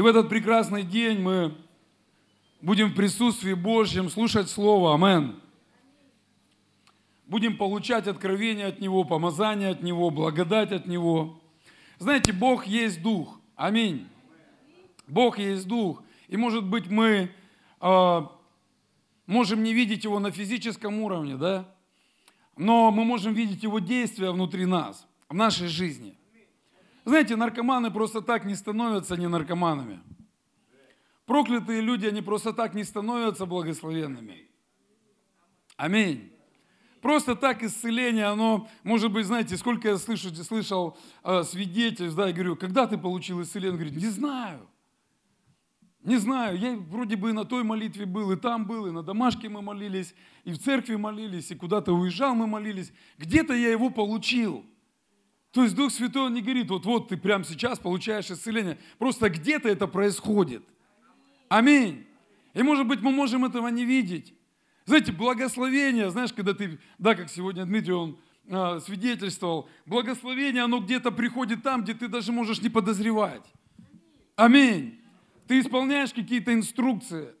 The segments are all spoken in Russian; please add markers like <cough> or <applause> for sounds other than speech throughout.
И в этот прекрасный день мы будем в присутствии Божьем слушать Слово. Амен. Будем получать откровение от Него, помазание от Него, благодать от Него. Знаете, Бог есть Дух. Аминь. Бог есть Дух. И может быть мы э, можем не видеть Его на физическом уровне, да? Но мы можем видеть Его действия внутри нас, в нашей жизни. Знаете, наркоманы просто так не становятся не наркоманами. Проклятые люди, они просто так не становятся благословенными. Аминь. Просто так исцеление, оно, может быть, знаете, сколько я слышу, слышал э, свидетельств, да, я говорю, когда ты получил исцеление? Он говорит, не знаю. Не знаю, я вроде бы и на той молитве был, и там был, и на домашке мы молились, и в церкви молились, и куда-то уезжал мы молились. Где-то я его получил. То есть Дух Святой, он не говорит, вот, вот ты прямо сейчас получаешь исцеление. Просто где-то это происходит. Аминь. И может быть мы можем этого не видеть. Знаете, благословение, знаешь, когда ты, да, как сегодня Дмитрий, он э, свидетельствовал, благословение, оно где-то приходит там, где ты даже можешь не подозревать. Аминь. Ты исполняешь какие-то инструкции,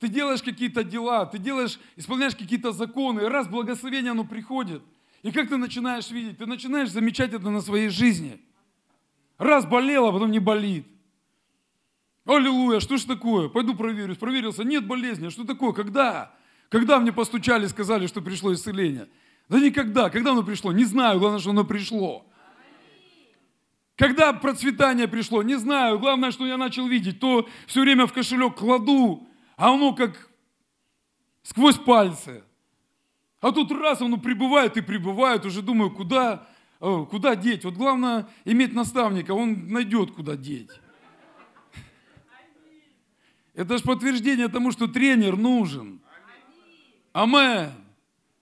ты делаешь какие-то дела, ты делаешь, исполняешь какие-то законы, и раз благословение, оно приходит – и как ты начинаешь видеть? Ты начинаешь замечать это на своей жизни. Раз болело, а потом не болит. Аллилуйя, что ж такое? Пойду проверюсь. Проверился, нет болезни. А что такое? Когда? Когда мне постучали, сказали, что пришло исцеление? Да никогда. Когда оно пришло? Не знаю, главное, что оно пришло. Когда процветание пришло? Не знаю. Главное, что я начал видеть. То все время в кошелек кладу, а оно как сквозь пальцы. А тут раз оно прибывает и прибывает, уже думаю, куда, куда деть. Вот главное иметь наставника, он найдет, куда деть. Это же подтверждение тому, что тренер нужен. Амен.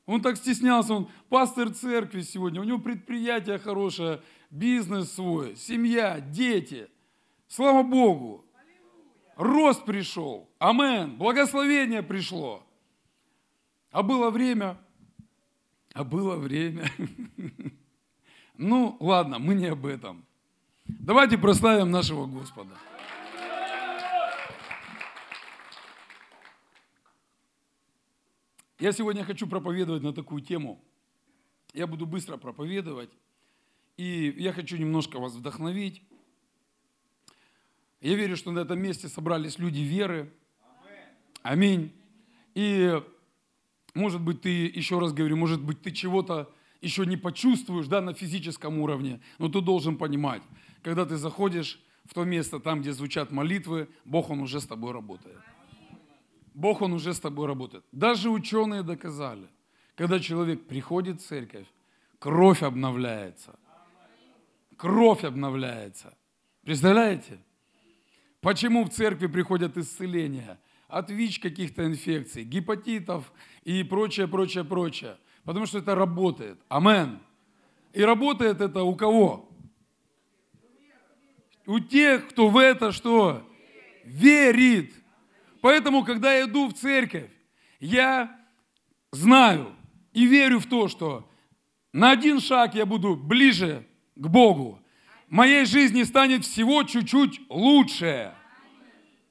Он так стеснялся, он пастор церкви сегодня, у него предприятие хорошее, бизнес свой, семья, дети. Слава Богу. Рост пришел. Амен. Благословение пришло. А было время, а было время. <laughs> Ну, ладно, мы не об этом. Давайте прославим нашего Господа. Я сегодня хочу проповедовать на такую тему. Я буду быстро проповедовать. И я хочу немножко вас вдохновить. Я верю, что на этом месте собрались люди веры. Аминь. И может быть, ты, еще раз говорю, может быть, ты чего-то еще не почувствуешь да, на физическом уровне, но ты должен понимать, когда ты заходишь в то место, там, где звучат молитвы, Бог, Он уже с тобой работает. Бог, Он уже с тобой работает. Даже ученые доказали, когда человек приходит в церковь, кровь обновляется. Кровь обновляется. Представляете? Почему в церкви приходят исцеления? От ВИЧ каких-то инфекций, гепатитов и прочее, прочее, прочее. Потому что это работает. Амен. И работает это у кого? У тех, кто в это что? Верит. Поэтому, когда я иду в церковь, я знаю и верю в то, что на один шаг я буду ближе к Богу. Моей жизни станет всего чуть-чуть лучше.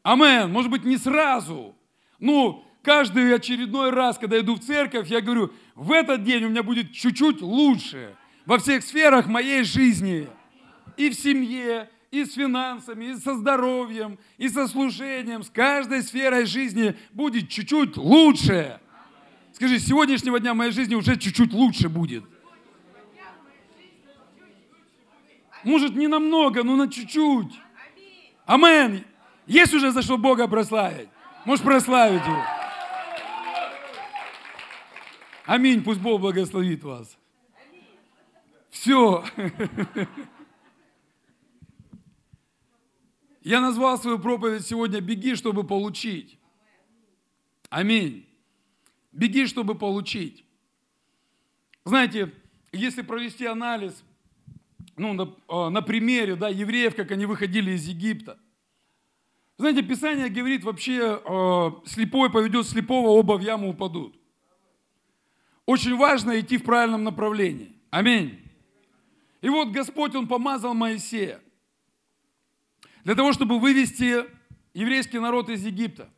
Амен. Может быть, не сразу. Ну, каждый очередной раз, когда иду в церковь, я говорю, в этот день у меня будет чуть-чуть лучше во всех сферах моей жизни. И в семье, и с финансами, и со здоровьем, и со служением, с каждой сферой жизни будет чуть-чуть лучше. Скажи, с сегодняшнего дня моей жизни уже чуть-чуть лучше будет. Может, не намного, но на чуть-чуть. Амен. Есть уже за что Бога прославить? Можешь прославить Его. Аминь. Пусть Бог благословит вас. Все. Я назвал свою проповедь сегодня «Беги, чтобы получить». Аминь. Беги, чтобы получить. Знаете, если провести анализ, ну, на, а, на примере да, евреев, как они выходили из Египта – знаете, Писание говорит вообще, э, слепой поведет слепого, оба в яму упадут. Очень важно идти в правильном направлении. Аминь. И вот Господь, Он помазал Моисея для того, чтобы вывести еврейский народ из Египта.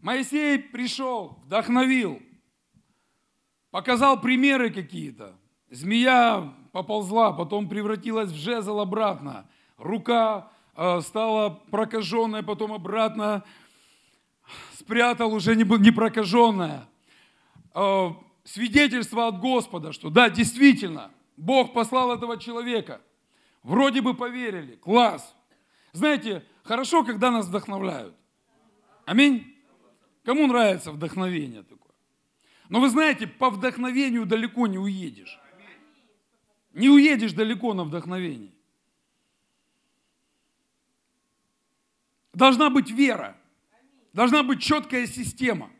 Моисей пришел, вдохновил, показал примеры какие-то. Змея поползла, потом превратилась в жезл обратно. Рука стала прокаженная, потом обратно спрятал уже не, прокаженная. Э, свидетельство от Господа, что да, действительно, Бог послал этого человека. Вроде бы поверили, класс. Знаете, хорошо, когда нас вдохновляют. Аминь. Кому нравится вдохновение такое? Но вы знаете, по вдохновению далеко не уедешь. Не уедешь далеко на вдохновении. Должна быть вера. Должна быть четкая система.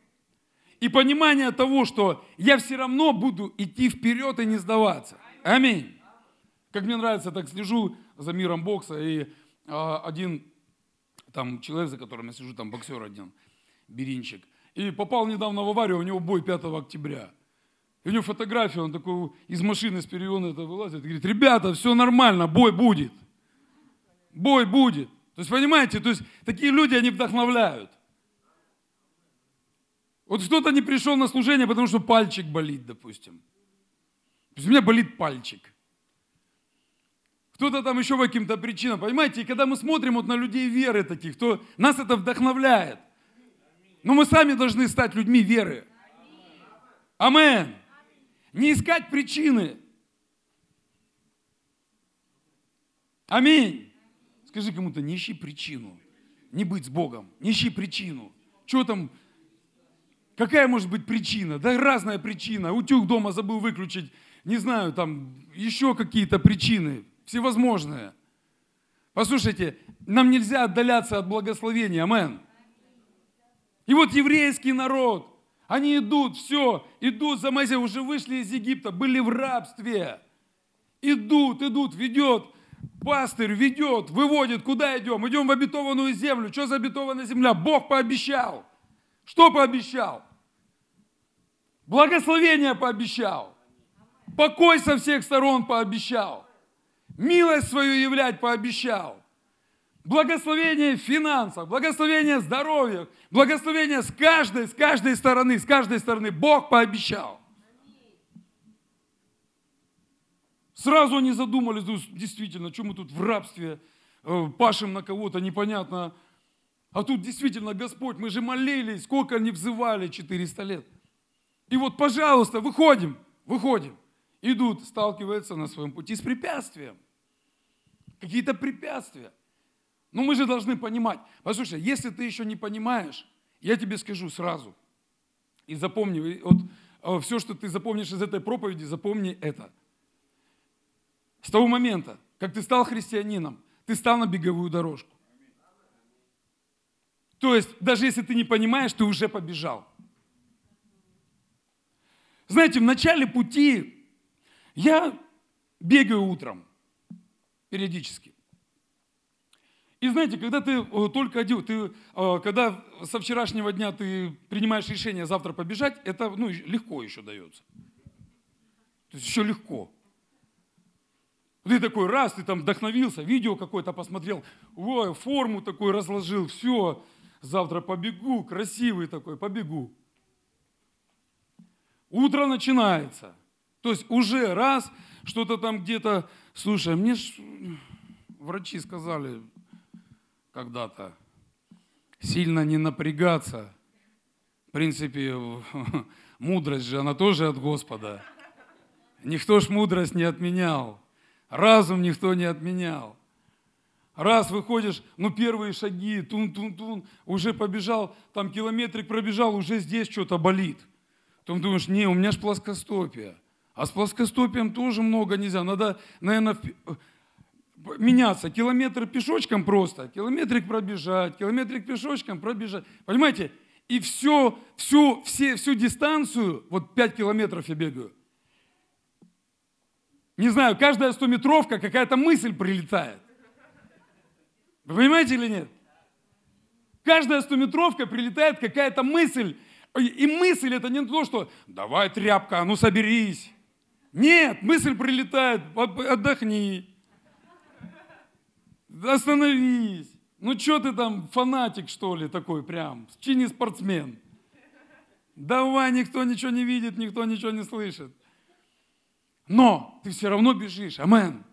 И понимание того, что я все равно буду идти вперед и не сдаваться. Аминь. Как мне нравится, так слежу за миром бокса, и а, один там человек, за которым я сижу, там боксер один, Беринчик, и попал недавно в аварию, у него бой 5 октября. И у него фотография, он такой из машины с периона это вылазит и говорит, ребята, все нормально, бой будет. Бой будет. То есть, понимаете, то есть такие люди, они вдохновляют. Вот кто-то не пришел на служение, потому что пальчик болит, допустим. То есть у меня болит пальчик. Кто-то там еще по каким-то причинам. Понимаете, и когда мы смотрим вот на людей веры таких, то нас это вдохновляет. Но мы сами должны стать людьми веры. Амен. Не искать причины. Аминь. Скажи кому-то, не ищи причину. Не быть с Богом. Не ищи причину. Что там? Какая может быть причина? Да разная причина. Утюг дома забыл выключить. Не знаю, там еще какие-то причины. Всевозможные. Послушайте, нам нельзя отдаляться от благословения. Амен. И вот еврейский народ – они идут, все, идут за Моисеем, уже вышли из Египта, были в рабстве. Идут, идут, ведет, пастырь ведет, выводит, куда идем? Идем в обетованную землю. Что за обетованная земля? Бог пообещал. Что пообещал? Благословение пообещал. Покой со всех сторон пообещал. Милость свою являть пообещал благословение в финансах, благословение здоровья, благословение с каждой, с каждой стороны, с каждой стороны Бог пообещал. Сразу они задумались, действительно, что мы тут в рабстве э, пашем на кого-то, непонятно. А тут действительно Господь, мы же молились, сколько они взывали 400 лет. И вот, пожалуйста, выходим, выходим. Идут, сталкиваются на своем пути с препятствием. Какие-то препятствия. Ну мы же должны понимать. Послушай, если ты еще не понимаешь, я тебе скажу сразу. И запомни, вот э, все, что ты запомнишь из этой проповеди, запомни это. С того момента, как ты стал христианином, ты стал на беговую дорожку. То есть, даже если ты не понимаешь, ты уже побежал. Знаете, в начале пути я бегаю утром периодически. И знаете, когда ты э, только один, ты, э, когда со вчерашнего дня ты принимаешь решение завтра побежать, это ну, легко еще дается. То есть еще легко. Ты такой раз, ты там вдохновился, видео какое-то посмотрел, ой, форму такой разложил, все, завтра побегу, красивый такой, побегу. Утро начинается. То есть уже раз, что-то там где-то, слушай, мне ж врачи сказали, когда-то. Сильно не напрягаться. В принципе, <laughs> мудрость же, она тоже от Господа. Никто ж мудрость не отменял. Разум никто не отменял. Раз выходишь, ну первые шаги, тун-тун-тун, уже побежал, там километрик пробежал, уже здесь что-то болит. Потом думаешь, не, у меня ж плоскостопие. А с плоскостопием тоже много нельзя. Надо, наверное, меняться. Километр пешочком просто, километрик пробежать, километрик пешочком пробежать. Понимаете? И все, всю, все, всю дистанцию, вот 5 километров я бегаю. Не знаю, каждая стометровка какая-то мысль прилетает. Вы понимаете или нет? Каждая стометровка прилетает какая-то мысль. И мысль это не то, что давай тряпка, ну соберись. Нет, мысль прилетает, отдохни, Остановись. Ну что ты там, фанатик что ли такой прям, в чине спортсмен. Давай, никто ничего не видит, никто ничего не слышит. Но ты все равно бежишь, амен.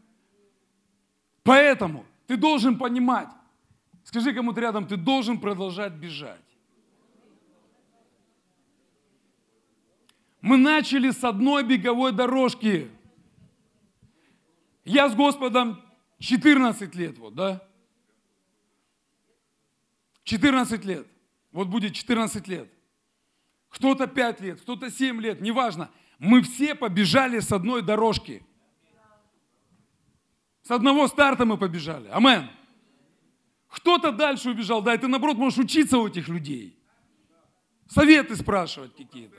Поэтому ты должен понимать, скажи кому-то рядом, ты должен продолжать бежать. Мы начали с одной беговой дорожки. Я с Господом 14 лет, вот, да? 14 лет. Вот будет 14 лет. Кто-то 5 лет, кто-то 7 лет, неважно. Мы все побежали с одной дорожки. С одного старта мы побежали. Амен. Кто-то дальше убежал, да, и ты наоборот можешь учиться у этих людей. Советы спрашивать какие-то.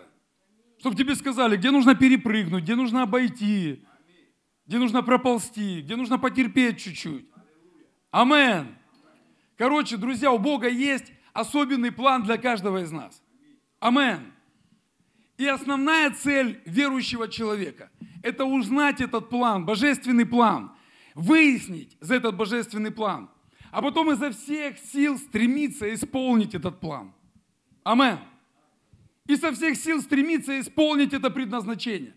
Чтобы тебе сказали, где нужно перепрыгнуть, где нужно обойти, где нужно проползти, где нужно потерпеть чуть-чуть. Амен. Короче, друзья, у Бога есть особенный план для каждого из нас. Амен. И основная цель верующего человека – это узнать этот план, божественный план, выяснить за этот божественный план, а потом изо всех сил стремиться исполнить этот план. Амен. И со всех сил стремиться исполнить это предназначение.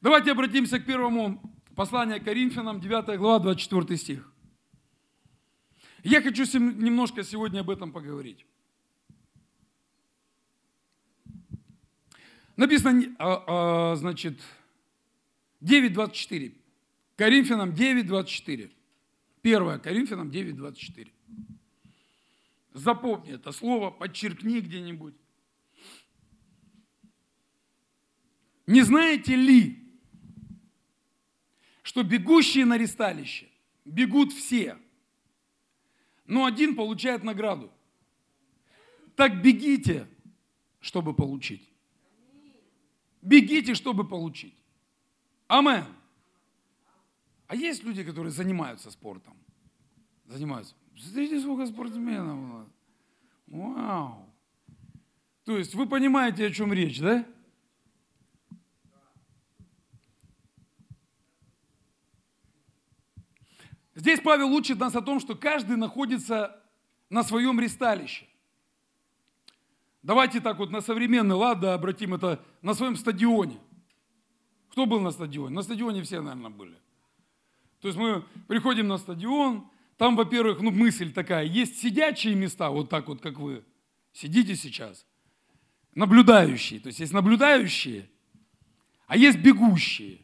Давайте обратимся к первому посланию к Коринфянам, 9 глава, 24 стих. Я хочу немножко сегодня об этом поговорить. Написано, а, а, значит, 9.24. Коринфянам 9.24. 1 Коринфянам 9.24. Запомни это слово, подчеркни где-нибудь. Не знаете ли, что бегущие на ресталище бегут все, но один получает награду. Так бегите, чтобы получить. Бегите, чтобы получить. Амен. А есть люди, которые занимаются спортом? Занимаются. Смотрите, сколько спортсменов у нас. Вау. То есть вы понимаете, о чем речь, да? Здесь Павел учит нас о том, что каждый находится на своем ресталище. Давайте так вот на современный лад, да, обратим это на своем стадионе. Кто был на стадионе? На стадионе все, наверное, были. То есть мы приходим на стадион, там, во-первых, ну, мысль такая, есть сидячие места, вот так вот, как вы сидите сейчас, наблюдающие, то есть есть наблюдающие, а есть бегущие.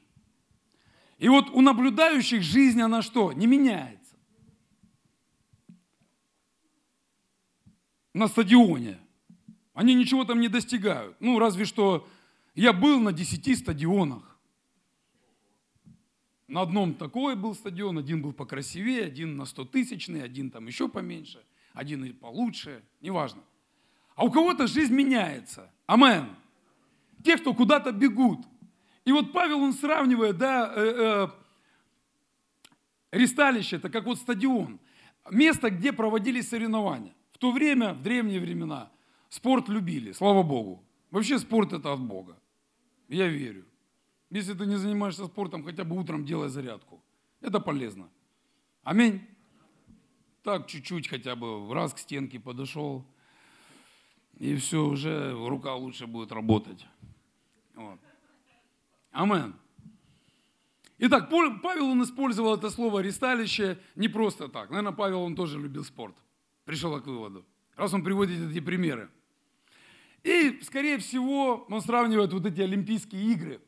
И вот у наблюдающих жизнь, она что? Не меняется. На стадионе. Они ничего там не достигают. Ну, разве что я был на 10 стадионах. На одном такой был стадион, один был покрасивее, один на 100 тысячный, один там еще поменьше, один и получше, неважно. А у кого-то жизнь меняется. Амен. Те, кто куда-то бегут – и вот Павел, он сравнивает, да, э, э, ресталище, это как вот стадион, место, где проводились соревнования. В то время, в древние времена, спорт любили, слава Богу. Вообще спорт это от Бога. Я верю. Если ты не занимаешься спортом, хотя бы утром делай зарядку. Это полезно. Аминь. Так чуть-чуть хотя бы раз к стенке подошел, и все, уже рука лучше будет работать. Вот. Амен. Итак, Павел, он использовал это слово «ресталище» не просто так. Наверное, Павел, он тоже любил спорт. Пришел к выводу, раз он приводит эти примеры. И, скорее всего, он сравнивает вот эти Олимпийские игры,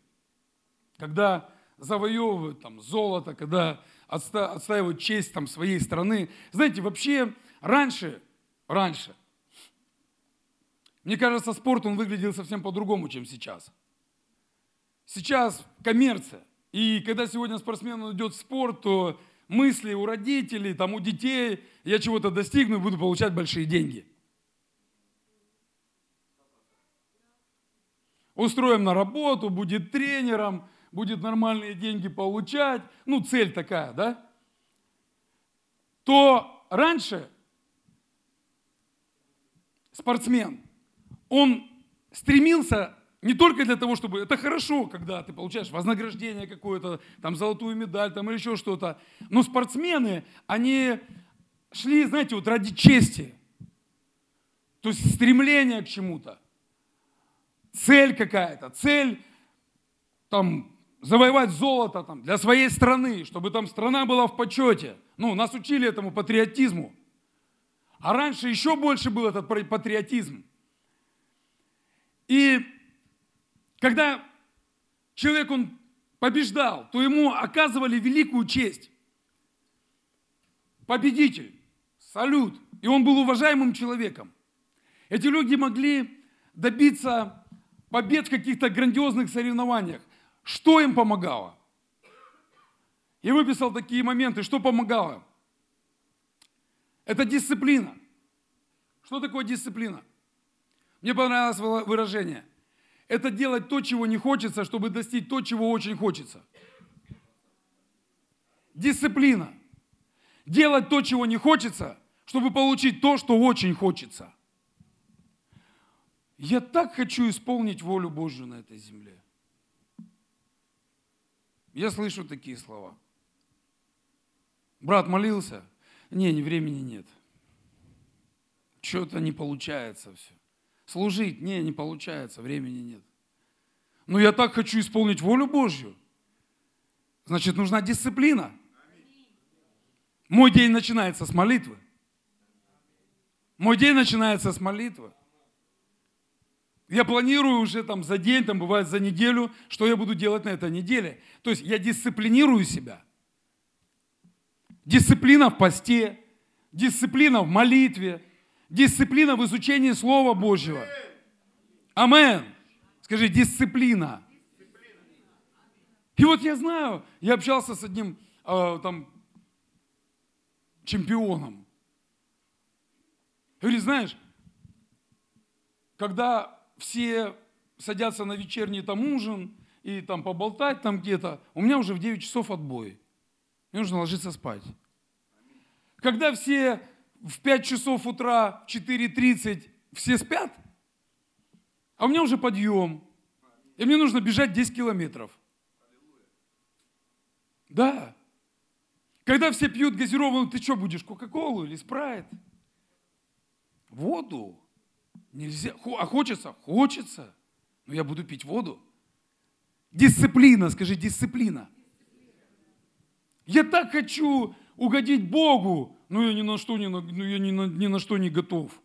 когда завоевывают там золото, когда отстаивают честь там своей страны. Знаете, вообще раньше, раньше, мне кажется, спорт, он выглядел совсем по-другому, чем сейчас – сейчас коммерция. И когда сегодня спортсмен идет в спорт, то мысли у родителей, там, у детей, я чего-то достигну и буду получать большие деньги. Устроим на работу, будет тренером, будет нормальные деньги получать. Ну, цель такая, да? То раньше спортсмен, он стремился не только для того, чтобы... Это хорошо, когда ты получаешь вознаграждение какое-то, там золотую медаль, там или еще что-то. Но спортсмены, они шли, знаете, вот ради чести. То есть стремление к чему-то. Цель какая-то. Цель там завоевать золото там, для своей страны, чтобы там страна была в почете. Ну, нас учили этому патриотизму. А раньше еще больше был этот патриотизм. И когда человек, он побеждал, то ему оказывали великую честь. Победитель, салют. И он был уважаемым человеком. Эти люди могли добиться побед в каких-то грандиозных соревнованиях. Что им помогало? Я выписал такие моменты, что помогало. Это дисциплина. Что такое дисциплина? Мне понравилось выражение. Это делать то, чего не хочется, чтобы достичь то, чего очень хочется. Дисциплина. Делать то, чего не хочется, чтобы получить то, что очень хочется. Я так хочу исполнить волю Божью на этой земле. Я слышу такие слова. Брат молился? Не, ни времени нет. Что-то не получается все. Служить? Не, не получается, времени нет. Но я так хочу исполнить волю Божью. Значит, нужна дисциплина. Мой день начинается с молитвы. Мой день начинается с молитвы. Я планирую уже там за день, там бывает за неделю, что я буду делать на этой неделе. То есть я дисциплинирую себя. Дисциплина в посте, дисциплина в молитве, дисциплина в изучении Слова Божьего. Амен. Скажи, дисциплина. И вот я знаю, я общался с одним э, там чемпионом. Говорит, знаешь, когда все садятся на вечерний там ужин и там поболтать там где-то, у меня уже в 9 часов отбой. Мне нужно ложиться спать. Когда все в 5 часов утра, в 4.30 все спят, а у меня уже подъем, и мне нужно бежать 10 километров. Да. Когда все пьют газированную, ты что будешь, Кока-Колу или Спрайт? Воду. Нельзя. А хочется? Хочется. Но я буду пить воду. Дисциплина, скажи, дисциплина. Я так хочу угодить Богу, но я ни на что не, ну, я ни на, ни на что не готов.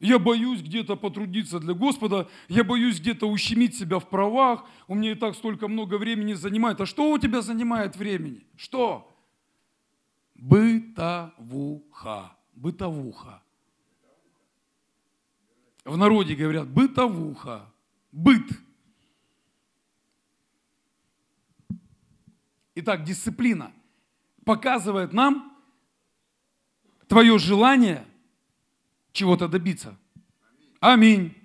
Я боюсь где-то потрудиться для Господа, я боюсь где-то ущемить себя в правах, у меня и так столько много времени занимает. А что у тебя занимает времени? Что? Бытовуха. Бытовуха. В народе говорят бытовуха, быт. Итак, дисциплина показывает нам твое желание чего-то добиться. Аминь.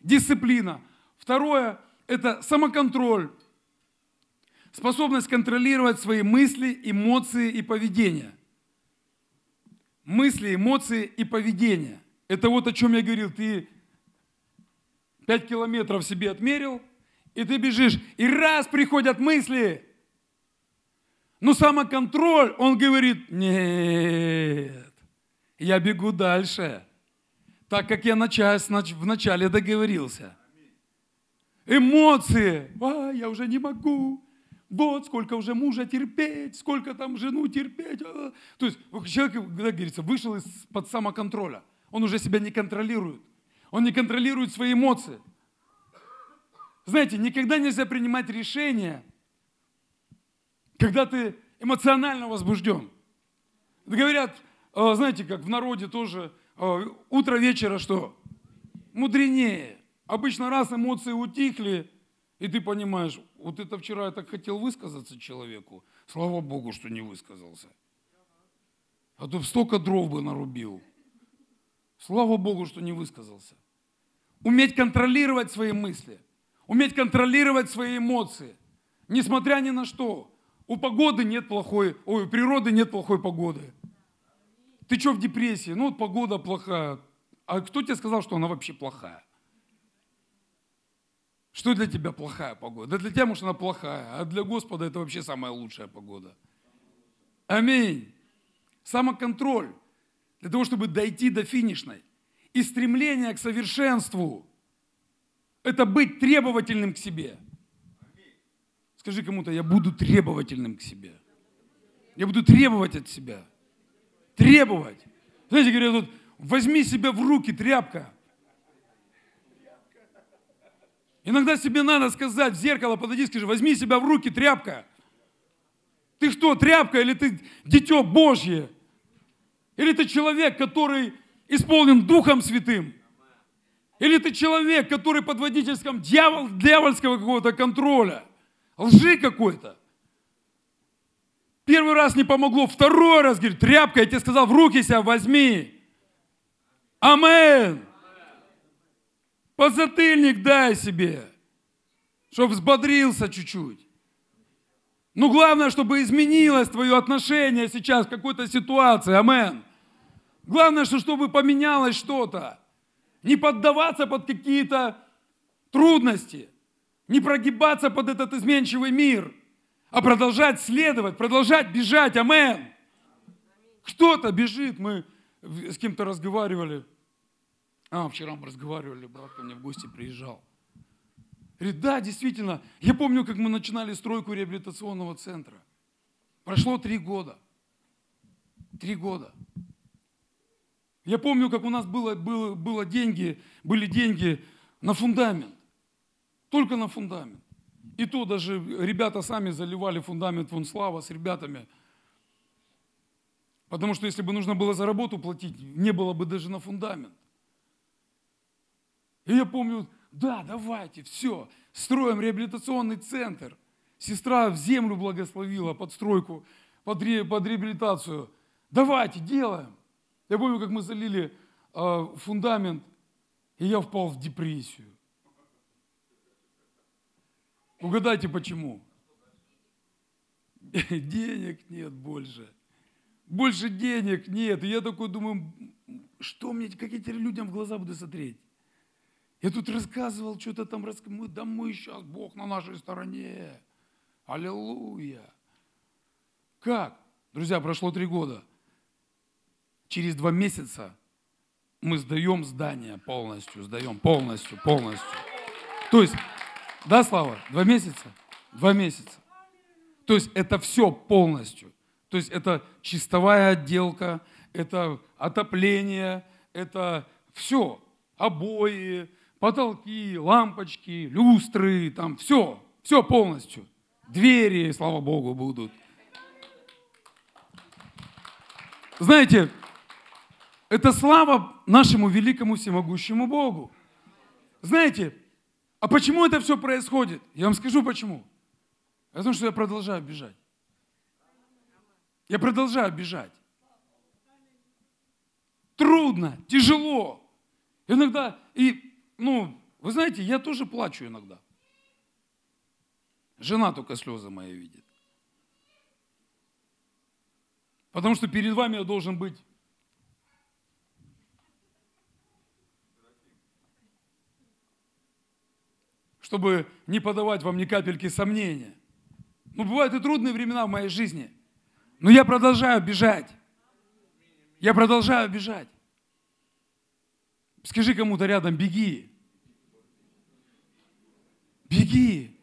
Дисциплина. Второе – это самоконтроль. Способность контролировать свои мысли, эмоции и поведение. Мысли, эмоции и поведение. Это вот о чем я говорил. Ты 5 километров себе отмерил, и ты бежишь, и раз приходят мысли, но самоконтроль, он говорит, нет, я бегу дальше, так как я вначале договорился. Эмоции, а, я уже не могу, вот сколько уже мужа терпеть, сколько там жену терпеть. А. То есть человек, когда говорится, вышел из-под самоконтроля, он уже себя не контролирует. Он не контролирует свои эмоции. Знаете, никогда нельзя принимать решения, когда ты эмоционально возбужден. Говорят, э, знаете, как в народе тоже, э, утро вечера что? Мудренее. Обычно раз эмоции утихли, и ты понимаешь, вот это вчера я так хотел высказаться человеку, слава Богу, что не высказался. А то столько дров бы нарубил. Слава Богу, что не высказался. Уметь контролировать свои мысли, уметь контролировать свои эмоции, несмотря ни на что. У погоды нет плохой, ой, у природы нет плохой погоды. Ты что в депрессии? Ну, вот погода плохая. А кто тебе сказал, что она вообще плохая? Что для тебя плохая погода? Да для тебя, может, она плохая, а для Господа это вообще самая лучшая погода. Аминь. Самоконтроль для того, чтобы дойти до финишной. И стремление к совершенству – это быть требовательным к себе. Скажи кому-то, я буду требовательным к себе. Я буду требовать от себя. Требовать. Знаете, говорят, вот, возьми себя в руки, тряпка. Иногда себе надо сказать в зеркало, подойди, скажи, возьми себя в руки, тряпка. Ты что, тряпка, или ты дитё Божье? Или ты человек, который исполнен Духом Святым? Или ты человек, который под водительством дьявол, дьявольского какого-то контроля? Лжи какой-то. Первый раз не помогло, второй раз, говорит, тряпка, я тебе сказал, в руки себя возьми. Амен. Подзатыльник дай себе, чтобы взбодрился чуть-чуть. Ну, главное, чтобы изменилось твое отношение сейчас к какой-то ситуации. Амен. Главное, что чтобы поменялось что-то. Не поддаваться под какие-то трудности. Не прогибаться под этот изменчивый мир. А продолжать следовать, продолжать бежать. Амен. Кто-то бежит. Мы с кем-то разговаривали. А, вчера мы разговаривали, брат ко мне в гости приезжал. Говорит, да, действительно, я помню, как мы начинали стройку реабилитационного центра. Прошло три года. Три года. Я помню, как у нас было, было, было деньги, были деньги на фундамент. Только на фундамент. И то даже ребята сами заливали фундамент вон Слава с ребятами. Потому что если бы нужно было за работу платить, не было бы даже на фундамент. И я помню, да, давайте, все, строим реабилитационный центр. Сестра в землю благословила под стройку, под, ре, под реабилитацию. Давайте, делаем. Я помню, как мы залили э, фундамент, и я впал в депрессию. Угадайте почему? <laughs> Денег нет больше. Больше денег нет. И я такой думаю, что мне, как я теперь людям в глаза буду смотреть? Я тут рассказывал, что-то там, мы, да мы сейчас, Бог на нашей стороне. Аллилуйя. Как? Друзья, прошло три года. Через два месяца мы сдаем здание полностью, сдаем полностью, полностью. То есть, да, Слава, два месяца? Два месяца. То есть это все полностью. То есть это чистовая отделка, это отопление, это все. Обои, потолки, лампочки, люстры, там все, все полностью. Двери, слава Богу, будут. Знаете, это слава нашему великому всемогущему Богу. Знаете, а почему это все происходит? Я вам скажу почему. Потому что я продолжаю бежать. Я продолжаю бежать. Трудно, тяжело. Иногда и ну, вы знаете, я тоже плачу иногда. Жена только слезы мои видит. Потому что перед вами я должен быть чтобы не подавать вам ни капельки сомнения. Ну, бывают и трудные времена в моей жизни, но я продолжаю бежать. Я продолжаю бежать. Скажи кому-то рядом, беги. Беги.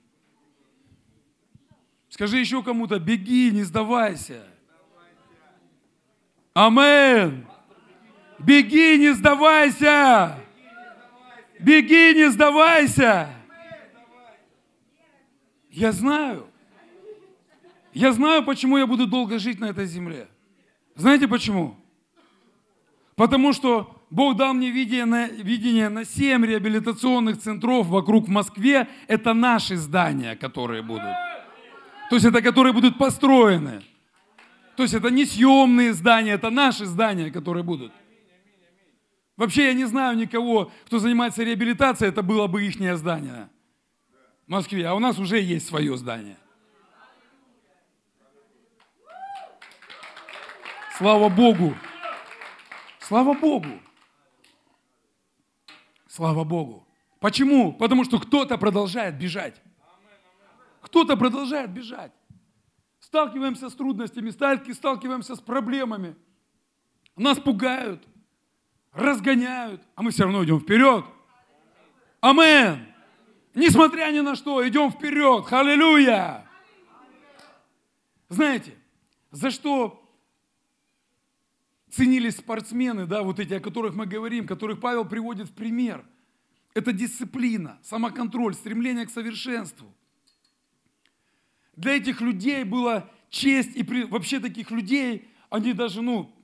Скажи еще кому-то, беги, не сдавайся. Амен. Беги, не сдавайся. Беги, не сдавайся. Я знаю. Я знаю, почему я буду долго жить на этой земле. Знаете почему? Потому что Бог дал мне видение на, видение на 7 реабилитационных центров вокруг Москве. Это наши здания, которые будут. То есть это которые будут построены. То есть это не съемные здания, это наши здания, которые будут. Вообще я не знаю никого, кто занимается реабилитацией, это было бы их здание в Москве. А у нас уже есть свое здание. Слава Богу! Слава Богу! Слава Богу. Почему? Потому что кто-то продолжает бежать. Кто-то продолжает бежать. Сталкиваемся с трудностями, сталкиваемся с проблемами. Нас пугают, разгоняют, а мы все равно идем вперед. Амен. Несмотря ни на что, идем вперед. Аллилуйя. Знаете, за что ценились спортсмены, да, вот эти, о которых мы говорим, которых Павел приводит в пример. Это дисциплина, самоконтроль, стремление к совершенству. Для этих людей была честь, и при, вообще таких людей, они даже, ну,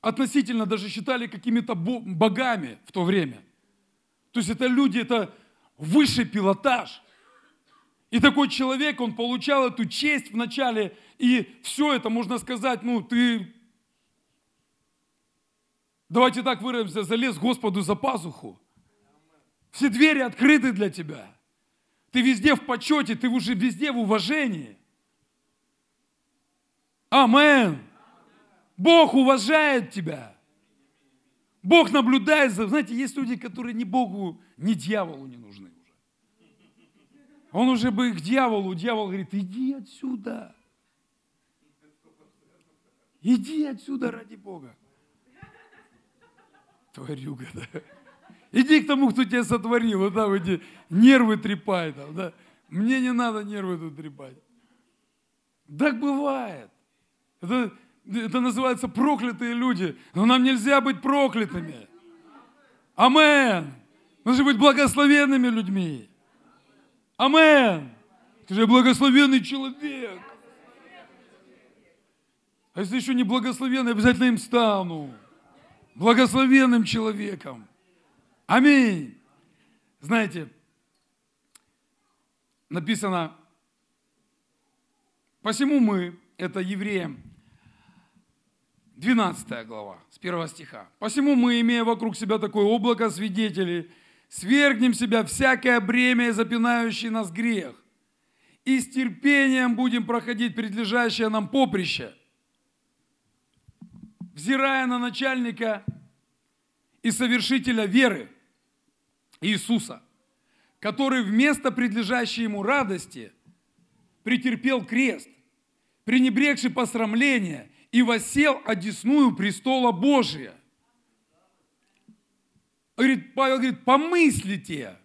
относительно даже считали какими-то богами в то время. То есть это люди, это высший пилотаж. И такой человек, он получал эту честь вначале, и все это, можно сказать, ну, ты Давайте так выразимся, залез Господу за пазуху. Все двери открыты для тебя. Ты везде в почете, ты уже везде в уважении. Амен. Бог уважает тебя. Бог наблюдает за... Знаете, есть люди, которые ни Богу, ни дьяволу не нужны уже. Он уже бы к дьяволу, дьявол говорит, иди отсюда. Иди отсюда ради Бога тварюга, да. Иди к тому, кто тебя сотворил, вот там эти нервы трепай там, да. Мне не надо нервы тут трепать. Так бывает. Это, это называется проклятые люди. Но нам нельзя быть проклятыми. Амен. Нужно быть благословенными людьми. Амен. Ты же благословенный человек. А если еще не благословенный, обязательно им стану благословенным человеком. Аминь. Знаете, написано, посему мы, это евреям, 12 глава, с 1 стиха. «Посему мы, имея вокруг себя такое облако свидетелей, свергнем себя всякое бремя и запинающий нас грех, и с терпением будем проходить предлежащее нам поприще, взирая на начальника и совершителя веры Иисуса, который вместо предлежащей ему радости претерпел крест, пренебрегший посрамление и восел одесную престола Божия. Говорит, Павел говорит, помыслите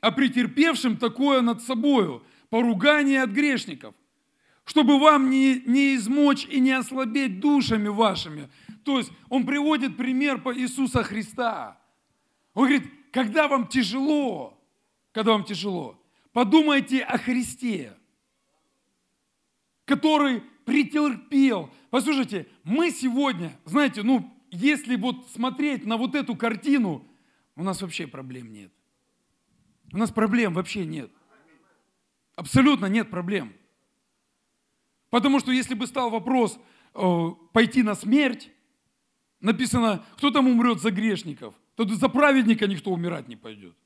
о претерпевшем такое над собою, поругание от грешников, чтобы вам не, не измочь и не ослабеть душами вашими. То есть он приводит пример по Иисуса Христа. Он говорит, когда вам тяжело, когда вам тяжело, подумайте о Христе, который претерпел. Послушайте, мы сегодня, знаете, ну, если вот смотреть на вот эту картину, у нас вообще проблем нет. У нас проблем вообще нет. Абсолютно нет проблем. Потому что если бы стал вопрос э, пойти на смерть, написано, кто там умрет за грешников, то за праведника никто умирать не пойдет.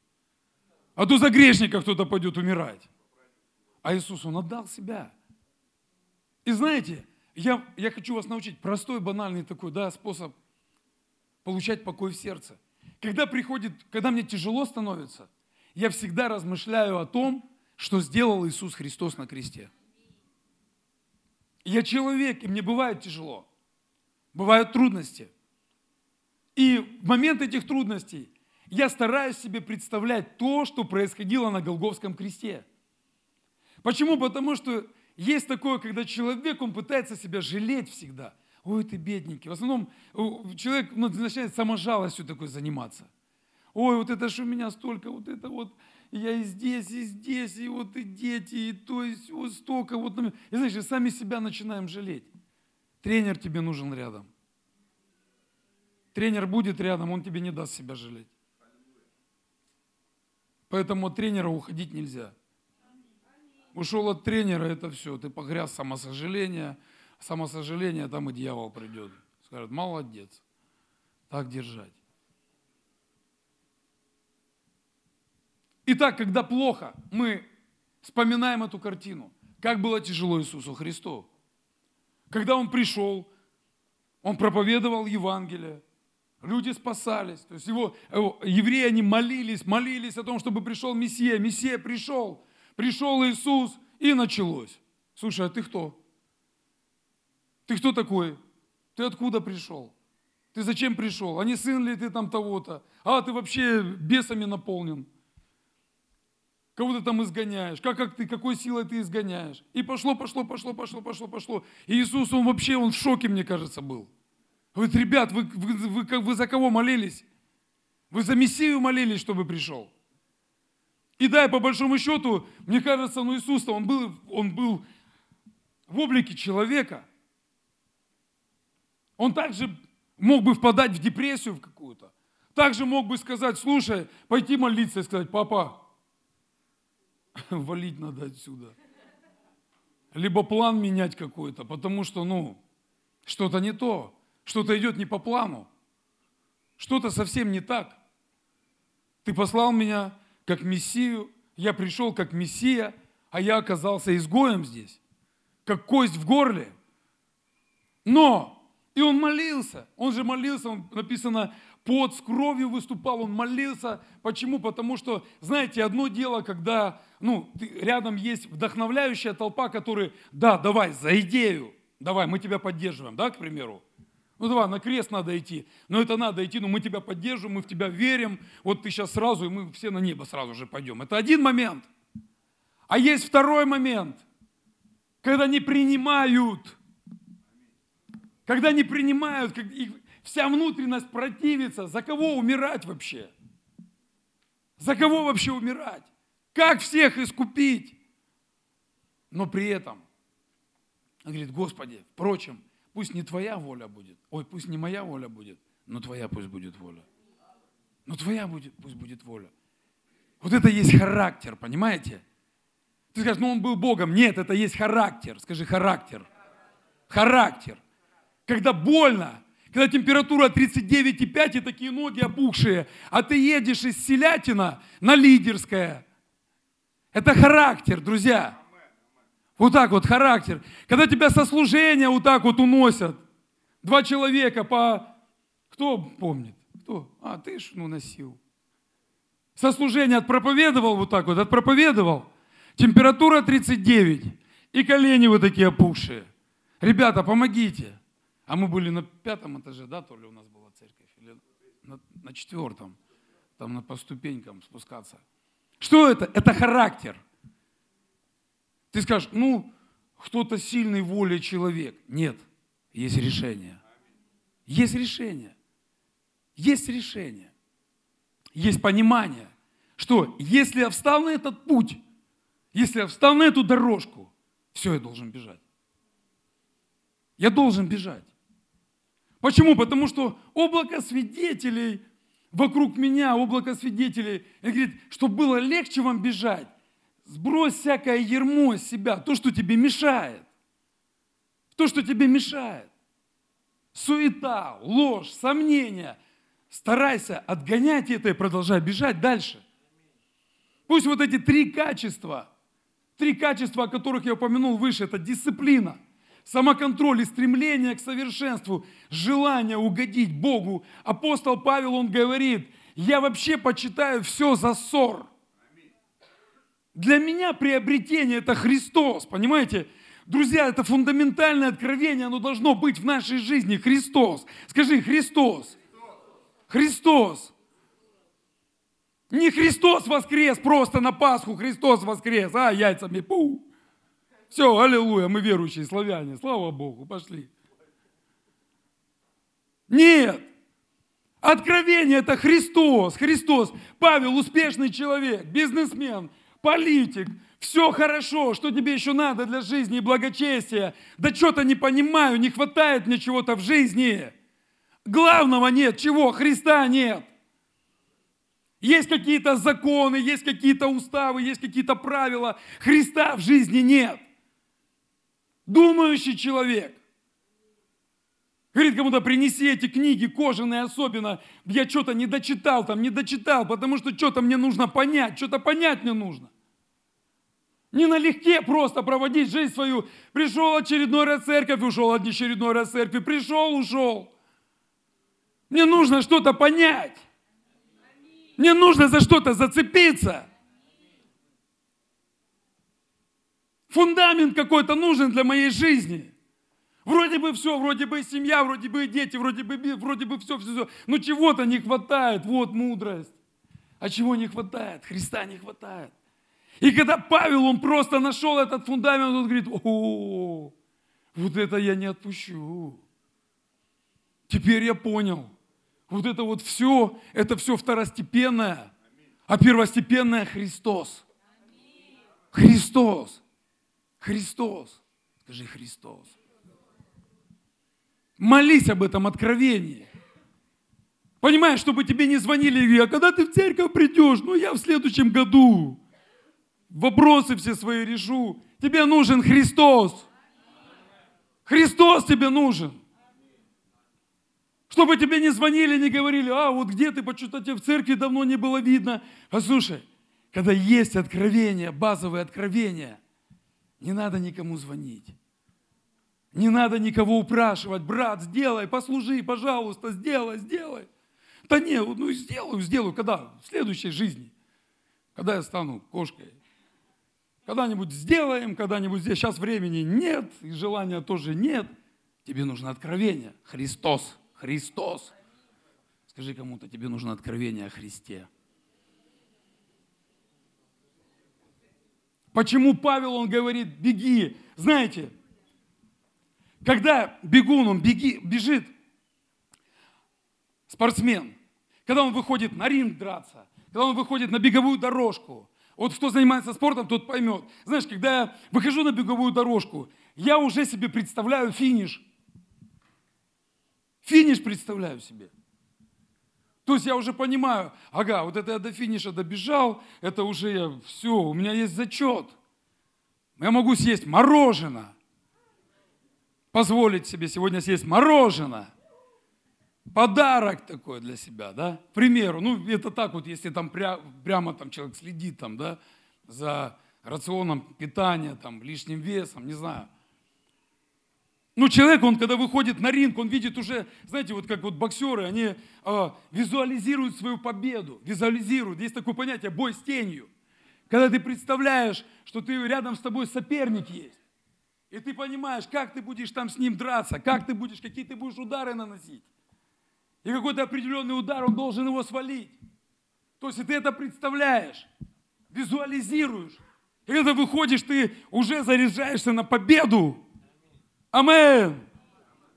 А то за грешника кто-то пойдет умирать. А Иисус, Он отдал себя. И знаете, я, я хочу вас научить простой, банальный такой да, способ получать покой в сердце. Когда приходит, когда мне тяжело становится, я всегда размышляю о том, что сделал Иисус Христос на кресте. Я человек, и мне бывает тяжело. Бывают трудности. И в момент этих трудностей я стараюсь себе представлять то, что происходило на Голговском кресте. Почему? Потому что есть такое, когда человек, он пытается себя жалеть всегда. Ой, ты бедненький. В основном человек ну, начинает саможалостью такой заниматься. Ой, вот это что у меня столько, вот это вот, я и здесь, и здесь, и вот и дети, и то, и вот столько. Вот. И знаешь, сами себя начинаем жалеть. Тренер тебе нужен рядом. Тренер будет рядом, он тебе не даст себя жалеть. Поэтому от тренера уходить нельзя. Ушел от тренера, это все. Ты погряз самосожаление. Самосожаление, там и дьявол придет. Скажет, молодец. Так держать. Итак, когда плохо, мы вспоминаем эту картину. Как было тяжело Иисусу Христу. Когда Он пришел, Он проповедовал Евангелие, люди спасались. То есть его, его, евреи, они молились, молились о том, чтобы пришел Мессия. Мессия пришел, пришел Иисус, и началось. Слушай, а ты кто? Ты кто такой? Ты откуда пришел? Ты зачем пришел? А не сын ли ты там того-то? А, ты вообще бесами наполнен. Кого ты там изгоняешь? Как, как ты, какой силой ты изгоняешь? И пошло, пошло, пошло, пошло, пошло, пошло. И Иисус, он вообще, он в шоке, мне кажется, был. Говорит, ребят, вы, вы, вы, вы за кого молились? Вы за Мессию молились, чтобы пришел. И да, по большому счету, мне кажется, ну Иисус-то, он был, он был в облике человека. Он также мог бы впадать в депрессию в какую-то. Также мог бы сказать, слушай, пойти молиться и сказать, папа, <laughs> валить надо отсюда. Либо план менять какой-то, потому что, ну, что-то не то. Что-то идет не по плану. Что-то совсем не так. Ты послал меня как Мессию, я пришел как Мессия, а я оказался изгоем здесь, как кость в горле. Но, и он молился, он же молился, он написано, под с кровью выступал, он молился. Почему? Потому что, знаете, одно дело, когда ну, рядом есть вдохновляющая толпа, которая, да, давай, за идею, давай, мы тебя поддерживаем, да, к примеру. Ну давай, на крест надо идти. Но это надо идти, но мы тебя поддерживаем, мы в тебя верим. Вот ты сейчас сразу, и мы все на небо сразу же пойдем. Это один момент. А есть второй момент, когда не принимают. Когда не принимают, вся внутренность противится. За кого умирать вообще? За кого вообще умирать? Как всех искупить? Но при этом, он говорит, Господи, впрочем, Пусть не твоя воля будет. Ой, пусть не моя воля будет, но твоя пусть будет воля. Но твоя будет, пусть будет воля. Вот это есть характер, понимаете? Ты скажешь, ну он был Богом. Нет, это есть характер. Скажи характер. Характер. Когда больно, когда температура 39,5 и такие ноги опухшие, а ты едешь из Селятина на Лидерское. Это характер, друзья. Вот так вот характер. Когда тебя со служения вот так вот уносят. Два человека по... Кто помнит? Кто? А, ты ж ну носил. Со отпроповедовал вот так вот, отпроповедовал. Температура 39. И колени вот такие опухшие. Ребята, помогите. А мы были на пятом этаже, да, то ли у нас была церковь? Или на, на четвертом. Там на, по ступенькам спускаться. Что это? Это характер. Ты скажешь, ну, кто-то сильный волей человек. Нет, есть решение. Есть решение. Есть решение. Есть понимание, что если я встал на этот путь, если я встал на эту дорожку, все, я должен бежать. Я должен бежать. Почему? Потому что облако свидетелей вокруг меня, облако свидетелей, говорит, чтобы было легче вам бежать, Сбрось всякое ермо с себя, то, что тебе мешает. То, что тебе мешает. Суета, ложь, сомнения. Старайся отгонять это и продолжай бежать дальше. Пусть вот эти три качества, три качества, о которых я упомянул выше, это дисциплина, самоконтроль и стремление к совершенству, желание угодить Богу. Апостол Павел, он говорит, я вообще почитаю все за ссор – для меня приобретение – это Христос, понимаете? Друзья, это фундаментальное откровение, оно должно быть в нашей жизни. Христос. Скажи, Христос. Христос. Не Христос воскрес просто на Пасху, Христос воскрес, а, яйцами, пу. Все, аллилуйя, мы верующие славяне, слава Богу, пошли. Нет, откровение это Христос, Христос. Павел успешный человек, бизнесмен, политик, все хорошо, что тебе еще надо для жизни и благочестия? Да что-то не понимаю, не хватает мне чего-то в жизни. Главного нет, чего? Христа нет. Есть какие-то законы, есть какие-то уставы, есть какие-то правила. Христа в жизни нет. Думающий человек. Говорит кому-то, принеси эти книги, кожаные особенно. Я что-то не дочитал там, не дочитал, потому что что-то мне нужно понять, что-то понять мне нужно. Не налегке просто проводить жизнь свою. Пришел очередной раз церковь, ушел от очередной раз в церкви. Пришел, ушел. Мне нужно что-то понять. Мне нужно за что-то зацепиться. Фундамент какой-то нужен для моей жизни. Вроде бы все, вроде бы семья, вроде бы дети, вроде бы, вроде бы все, все, все. Но чего-то не хватает. Вот мудрость. А чего не хватает? Христа не хватает. И когда Павел, он просто нашел этот фундамент, он говорит, о, вот это я не отпущу. Теперь я понял. Вот это вот все, это все второстепенное, а первостепенное Христос. Христос. Христос. Скажи Христос. Молись об этом откровении. Понимаешь, чтобы тебе не звонили, а когда ты в церковь придешь, ну я в следующем году вопросы все свои решу. Тебе нужен Христос. Христос тебе нужен. Чтобы тебе не звонили, не говорили, а вот где ты, почему-то тебя в церкви давно не было видно. Послушай, когда есть откровение, базовые откровения, не надо никому звонить. Не надо никого упрашивать, брат, сделай, послужи, пожалуйста, сделай, сделай. Да не, ну сделаю, сделаю, когда? В следующей жизни. Когда я стану кошкой. Когда-нибудь сделаем, когда-нибудь здесь. Сейчас времени нет, и желания тоже нет. Тебе нужно откровение. Христос, Христос. Скажи кому-то, тебе нужно откровение о Христе. Почему Павел, он говорит, беги. Знаете, когда бегун, он беги, бежит, спортсмен, когда он выходит на ринг драться, когда он выходит на беговую дорожку, вот кто занимается спортом, тот поймет. Знаешь, когда я выхожу на беговую дорожку, я уже себе представляю финиш. Финиш представляю себе. То есть я уже понимаю, ага, вот это я до финиша добежал, это уже я, все, у меня есть зачет. Я могу съесть мороженое позволить себе сегодня съесть мороженое. Подарок такой для себя, да? К примеру, ну это так вот, если там пря, прямо там человек следит там, да, за рационом питания, там, лишним весом, не знаю. Ну, человек, он когда выходит на ринг, он видит уже, знаете, вот как вот боксеры, они э, визуализируют свою победу, визуализируют. Есть такое понятие бой с тенью. Когда ты представляешь, что ты рядом с тобой соперник есть. И ты понимаешь, как ты будешь там с ним драться, как ты будешь, какие ты будешь удары наносить. И какой-то определенный удар, он должен его свалить. То есть, ты это представляешь, визуализируешь. И когда выходишь, ты уже заряжаешься на победу. Амен.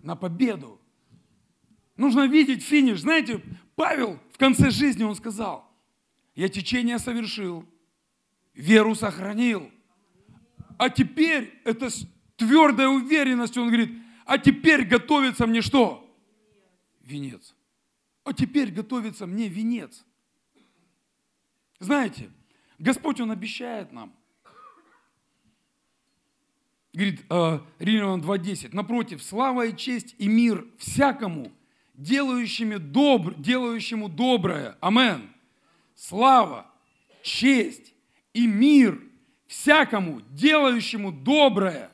На победу. Нужно видеть финиш. Знаете, Павел в конце жизни, он сказал, я течение совершил, веру сохранил. А теперь это твердая уверенность, он говорит, а теперь готовится мне что? Венец. А теперь готовится мне венец. Знаете, Господь, Он обещает нам. Говорит, э, Римлянам 2.10, напротив, слава и честь и мир всякому, делающему, добр, делающему доброе. Амен. Слава, честь и мир всякому, делающему доброе.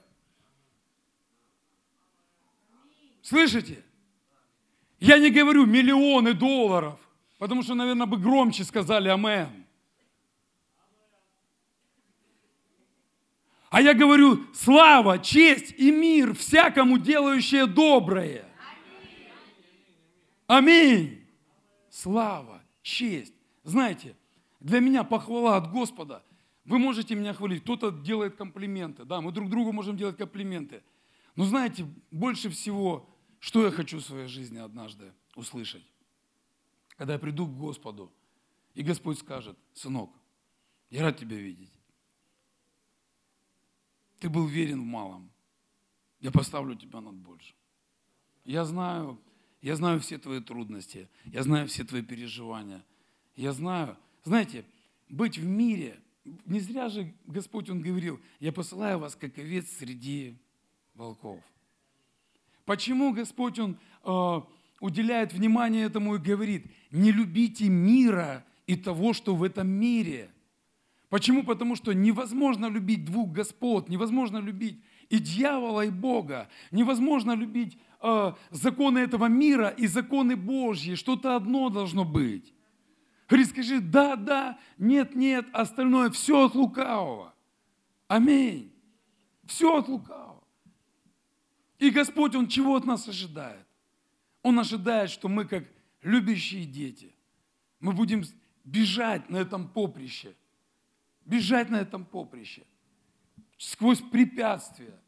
Слышите? Я не говорю миллионы долларов, потому что, наверное, бы громче сказали «Амен». А я говорю слава, честь и мир всякому делающее доброе. Аминь. Слава, честь. Знаете, для меня похвала от Господа. Вы можете меня хвалить, кто-то делает комплименты. Да, мы друг другу можем делать комплименты. Но знаете, больше всего что я хочу в своей жизни однажды услышать? Когда я приду к Господу, и Господь скажет, сынок, я рад тебя видеть. Ты был верен в малом. Я поставлю тебя над большим. Я знаю, я знаю все твои трудности, я знаю все твои переживания. Я знаю, знаете, быть в мире, не зря же Господь, Он говорил, я посылаю вас, как овец среди волков. Почему Господь, Он э, уделяет внимание этому и говорит, не любите мира и того, что в этом мире. Почему? Потому что невозможно любить двух господ, невозможно любить и дьявола, и Бога. Невозможно любить э, законы этого мира и законы Божьи. Что-то одно должно быть. Говорит, скажи, да, да, нет, нет, остальное все от лукавого. Аминь. Все от лукавого. И Господь, Он чего от нас ожидает? Он ожидает, что мы, как любящие дети, мы будем бежать на этом поприще. Бежать на этом поприще. Сквозь препятствия.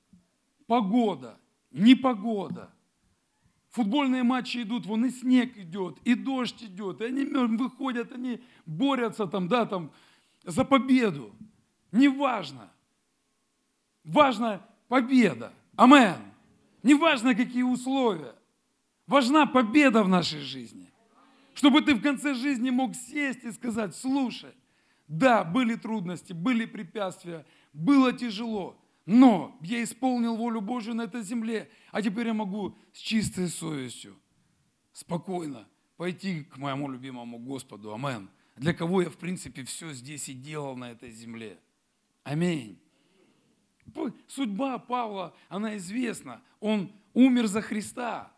Погода, непогода. Футбольные матчи идут, вон и снег идет, и дождь идет, и они выходят, они борются там, да, там, за победу. Неважно. Важна победа. Амен. Неважно, какие условия. Важна победа в нашей жизни. Чтобы ты в конце жизни мог сесть и сказать, слушай, да, были трудности, были препятствия, было тяжело, но я исполнил волю Божью на этой земле, а теперь я могу с чистой совестью, спокойно пойти к моему любимому Господу. Амен. Для кого я, в принципе, все здесь и делал на этой земле. Аминь. Судьба Павла, она известна. Он умер за Христа.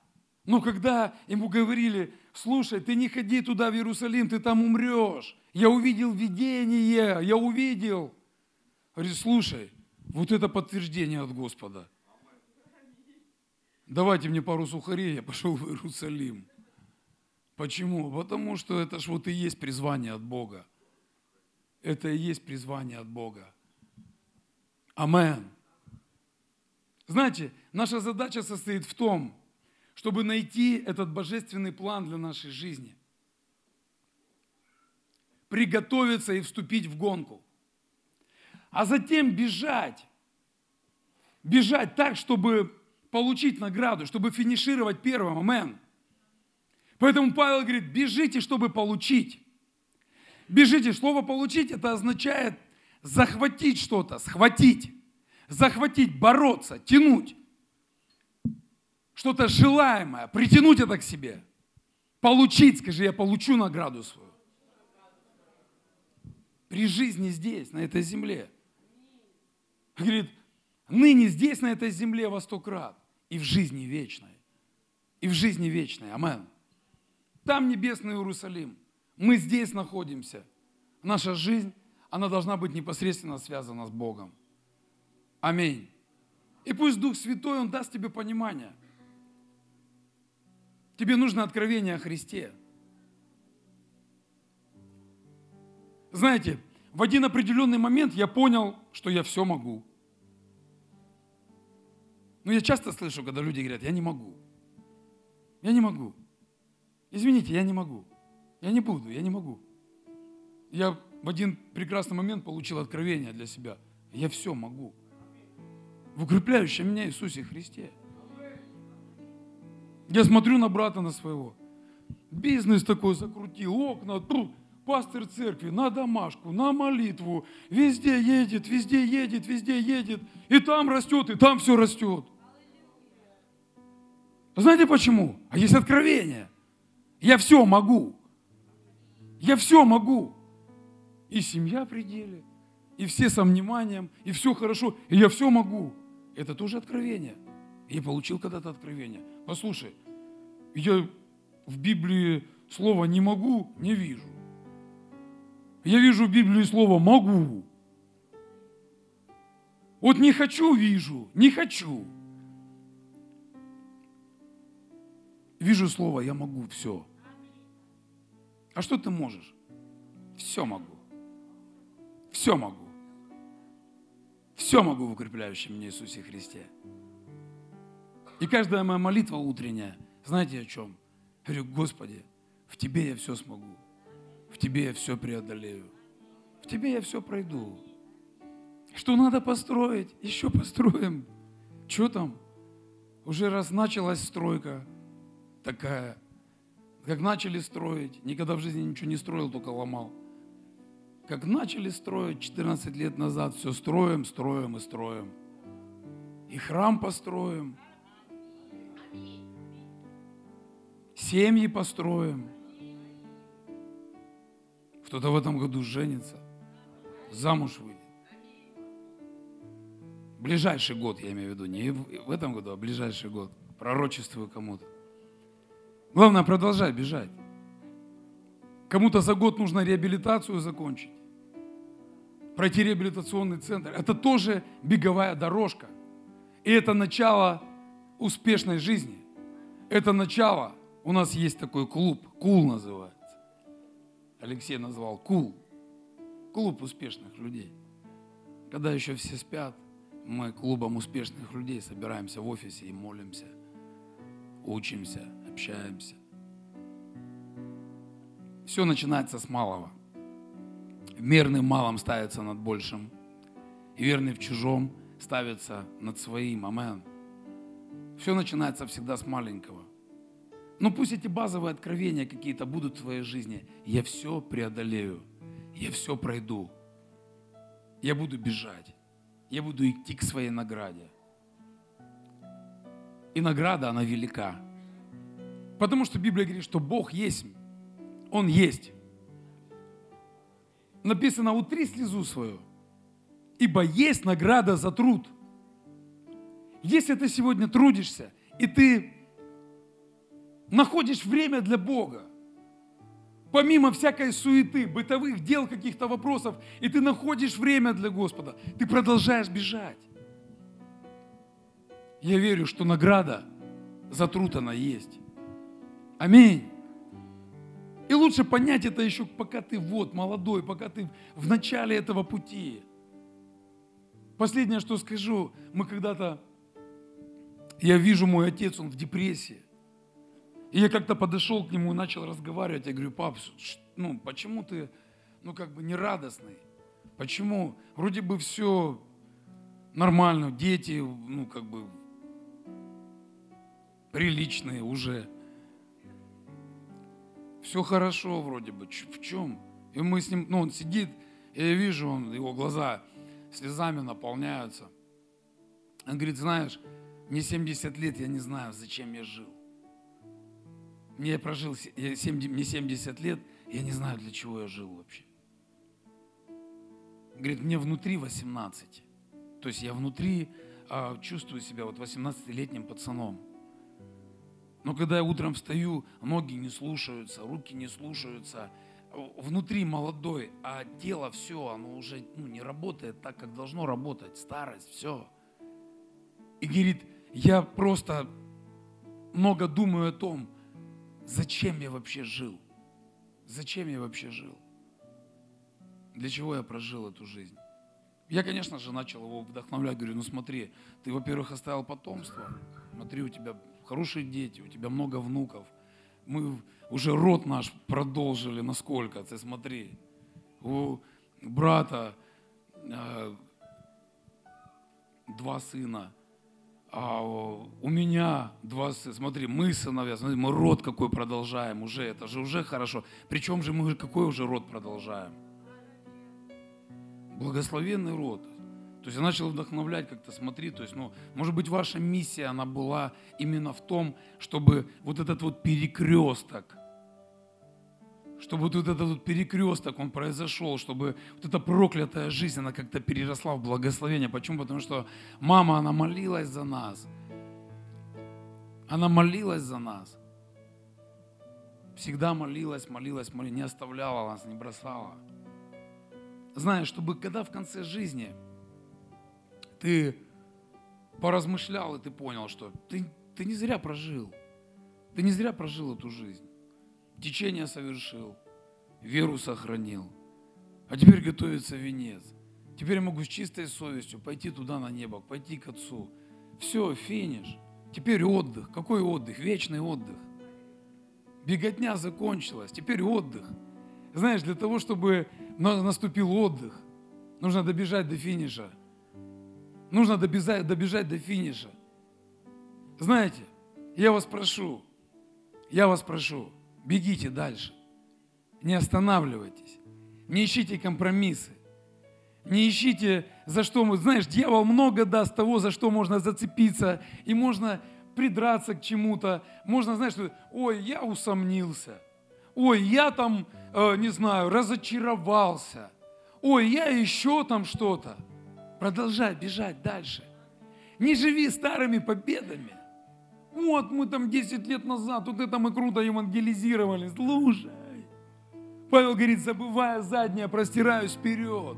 Но когда ему говорили, слушай, ты не ходи туда, в Иерусалим, ты там умрешь. Я увидел видение, я увидел. Говорит, слушай, вот это подтверждение от Господа. Давайте мне пару сухарей, я пошел в Иерусалим. Почему? Потому что это ж вот и есть призвание от Бога. Это и есть призвание от Бога. Амен. Знаете, наша задача состоит в том, чтобы найти этот божественный план для нашей жизни. Приготовиться и вступить в гонку а затем бежать. Бежать так, чтобы получить награду, чтобы финишировать первым. Амен. Поэтому Павел говорит, бежите, чтобы получить. Бежите. Слово получить это означает захватить что-то, схватить. Захватить, бороться, тянуть. Что-то желаемое, притянуть это к себе. Получить, скажи, я получу награду свою. При жизни здесь, на этой земле. Говорит, ныне здесь, на этой земле, во сто крат, и в жизни вечной. И в жизни вечной. Амен. Там небесный Иерусалим. Мы здесь находимся. Наша жизнь, она должна быть непосредственно связана с Богом. Аминь. И пусть Дух Святой, Он даст тебе понимание. Тебе нужно откровение о Христе. Знаете, в один определенный момент я понял, что я все могу. Но я часто слышу, когда люди говорят, я не могу. Я не могу. Извините, я не могу. Я не буду, я не могу. Я в один прекрасный момент получил откровение для себя. Я все могу. В укрепляющем меня Иисусе Христе. Я смотрю на брата на своего. Бизнес такой закрутил, окна, тру, пастор церкви, на домашку, на молитву, везде едет, везде едет, везде едет, и там растет, и там все растет. Знаете почему? А есть откровение. Я все могу. Я все могу. И семья при деле, и все со вниманием, и все хорошо, и я все могу. Это тоже откровение. Я получил когда-то откровение. Послушай, я в Библии слово «не могу» не вижу. Я вижу в Библии слово «могу». Вот не хочу вижу, не хочу. Вижу слово «я могу все». А что ты можешь? Все могу. Все могу. Все могу в укрепляющем мне Иисусе Христе. И каждая моя молитва утренняя, знаете о чем? Я говорю, Господи, в Тебе я все смогу. В тебе я все преодолею. В тебе я все пройду. Что надо построить, еще построим. Что там? Уже раз началась стройка такая, как начали строить, никогда в жизни ничего не строил, только ломал. Как начали строить 14 лет назад, все строим, строим и строим. И храм построим. Семьи построим. Кто-то в этом году женится, замуж выйдет. Ближайший год, я имею в виду, не в этом году, а ближайший год. Пророчествую кому-то. Главное, продолжай бежать. Кому-то за год нужно реабилитацию закончить. Пройти реабилитационный центр. Это тоже беговая дорожка. И это начало успешной жизни. Это начало. У нас есть такой клуб, Кул называется. Алексей назвал Кул. Клуб успешных людей. Когда еще все спят, мы клубом успешных людей собираемся в офисе и молимся, учимся, общаемся. Все начинается с малого. Мерный малом ставится над большим, и верный в чужом ставится над своим. Амен. Все начинается всегда с маленького. Но пусть эти базовые откровения какие-то будут в твоей жизни. Я все преодолею. Я все пройду. Я буду бежать. Я буду идти к своей награде. И награда, она велика. Потому что Библия говорит, что Бог есть. Он есть. Написано, утри слезу свою, ибо есть награда за труд. Если ты сегодня трудишься, и ты находишь время для Бога, помимо всякой суеты, бытовых дел, каких-то вопросов, и ты находишь время для Господа, ты продолжаешь бежать. Я верю, что награда за труд она есть. Аминь. И лучше понять это еще, пока ты вот молодой, пока ты в начале этого пути. Последнее, что скажу, мы когда-то, я вижу мой отец, он в депрессии. И я как-то подошел к нему и начал разговаривать. Я говорю, пап, ну почему ты, ну как бы нерадостный? Почему? Вроде бы все нормально, дети, ну как бы приличные уже. Все хорошо вроде бы. В чем? И мы с ним, ну он сидит, и я вижу, он, его глаза слезами наполняются. Он говорит, знаешь, мне 70 лет, я не знаю, зачем я жил. Мне прожил, я 70, мне 70 лет, я не знаю, для чего я жил вообще. Говорит, мне внутри 18. То есть я внутри а, чувствую себя вот 18-летним пацаном. Но когда я утром встаю, ноги не слушаются, руки не слушаются, внутри молодой, а тело все, оно уже ну, не работает так, как должно работать, старость, все. И говорит, я просто много думаю о том, зачем я вообще жил? Зачем я вообще жил? Для чего я прожил эту жизнь? Я, конечно же, начал его вдохновлять. Говорю, ну смотри, ты, во-первых, оставил потомство. Смотри, у тебя хорошие дети, у тебя много внуков. Мы уже род наш продолжили насколько, ты смотри. У брата э, два сына, а у меня два сына, смотри, мы сыновья, смотри, мы род какой продолжаем уже, это же уже хорошо. Причем же мы какой уже род продолжаем? Благословенный род. То есть я начал вдохновлять как-то, смотри, то есть, ну, может быть, ваша миссия, она была именно в том, чтобы вот этот вот перекресток, чтобы вот этот вот перекресток, он произошел, чтобы вот эта проклятая жизнь, она как-то переросла в благословение. Почему? Потому что мама, она молилась за нас. Она молилась за нас. Всегда молилась, молилась, молилась, не оставляла нас, не бросала. Знаешь, чтобы когда в конце жизни ты поразмышлял, и ты понял, что ты, ты не зря прожил. Ты не зря прожил эту жизнь течение совершил, веру сохранил. А теперь готовится венец. Теперь я могу с чистой совестью пойти туда на небо, пойти к Отцу. Все, финиш. Теперь отдых. Какой отдых? Вечный отдых. Беготня закончилась. Теперь отдых. Знаешь, для того, чтобы наступил отдых, нужно добежать до финиша. Нужно добежать, добежать до финиша. Знаете, я вас прошу, я вас прошу, бегите дальше. Не останавливайтесь. Не ищите компромиссы. Не ищите, за что мы... Знаешь, дьявол много даст того, за что можно зацепиться. И можно придраться к чему-то. Можно, знаешь, что, ой, я усомнился. Ой, я там, э, не знаю, разочаровался. Ой, я еще там что-то. Продолжай бежать дальше. Не живи старыми победами. Вот мы там 10 лет назад, вот это мы круто евангелизировали. Слушай. Павел говорит, забывая заднее, простираюсь вперед.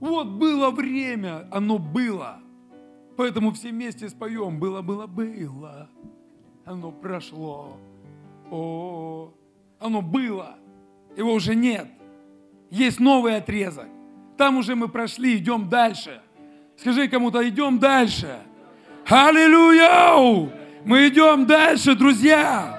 Вот было время, оно было. Поэтому все вместе споем. Было, было, было. Оно прошло. О, оно было. Его уже нет. Есть новый отрезок. Там уже мы прошли, идем дальше. Скажи кому-то, идем дальше. Аллилуйя! Мы идем дальше, друзья.